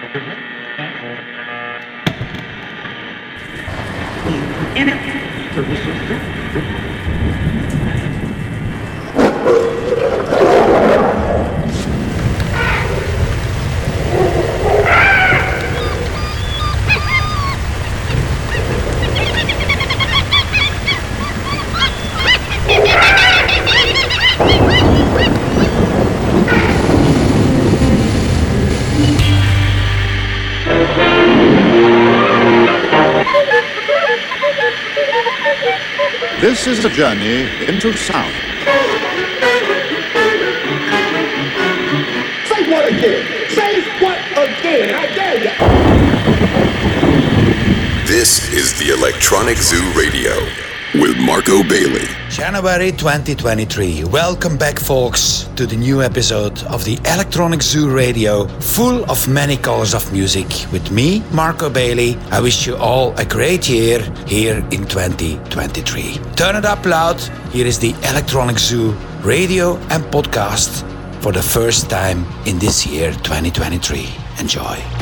This is a journey into sound. Say what again? Say what again? I dare you. This is the Electronic Zoo Radio with Marco Bailey. January 2023. Welcome back, folks, to the new episode of the Electronic Zoo Radio, full of many colors of music. With me, Marco Bailey. I wish you all a great year here in 2023. Turn it up loud. Here is the Electronic Zoo Radio and podcast for the first time in this year, 2023. Enjoy.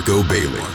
Marco Bailey.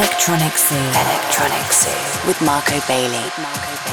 Electronic Zoo. Electronic Zoo with Marco Bailey. Marco Bailey.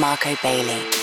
Marco Bailey.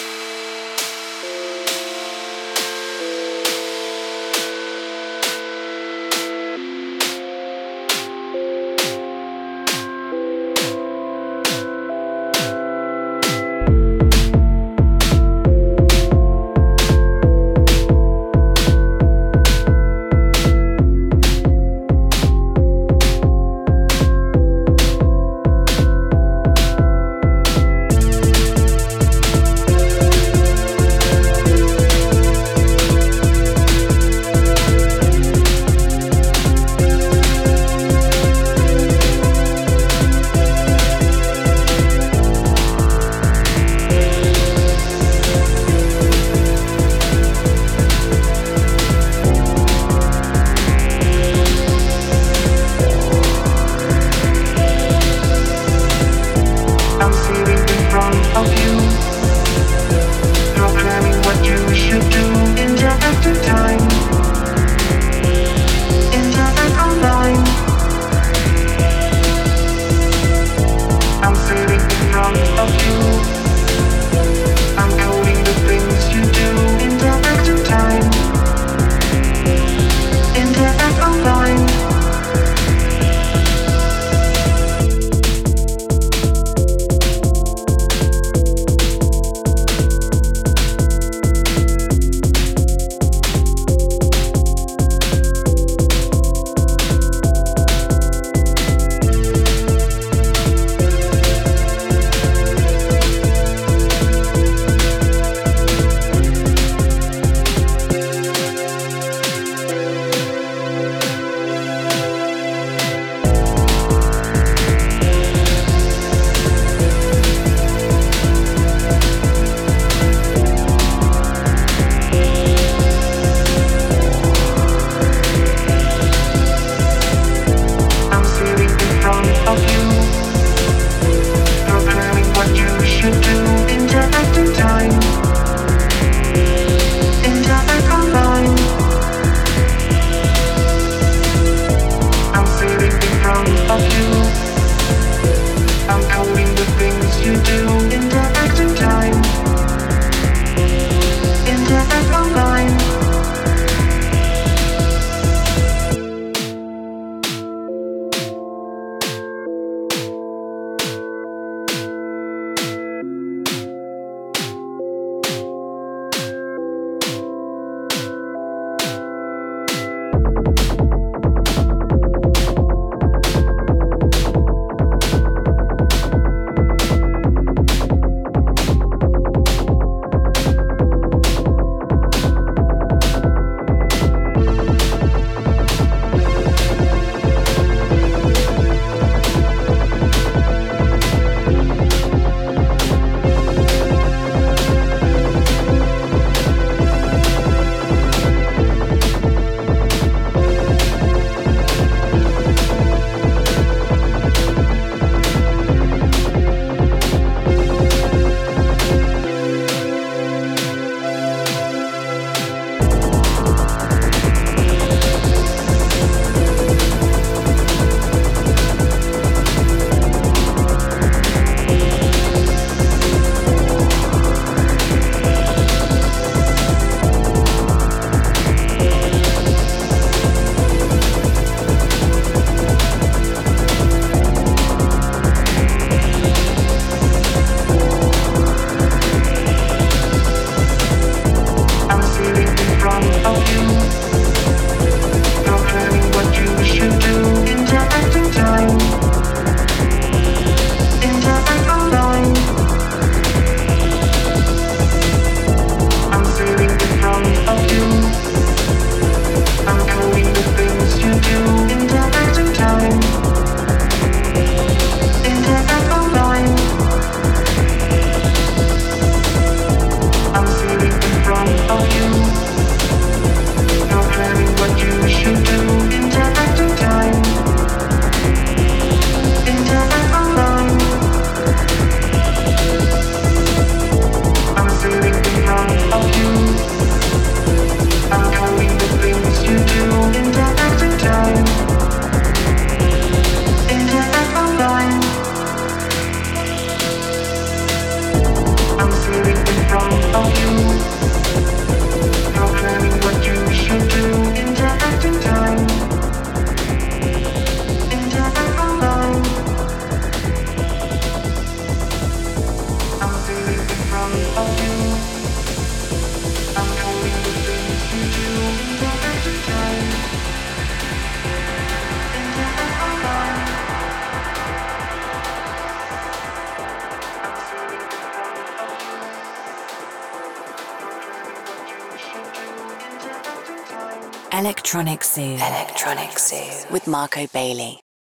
With Marco Bailey.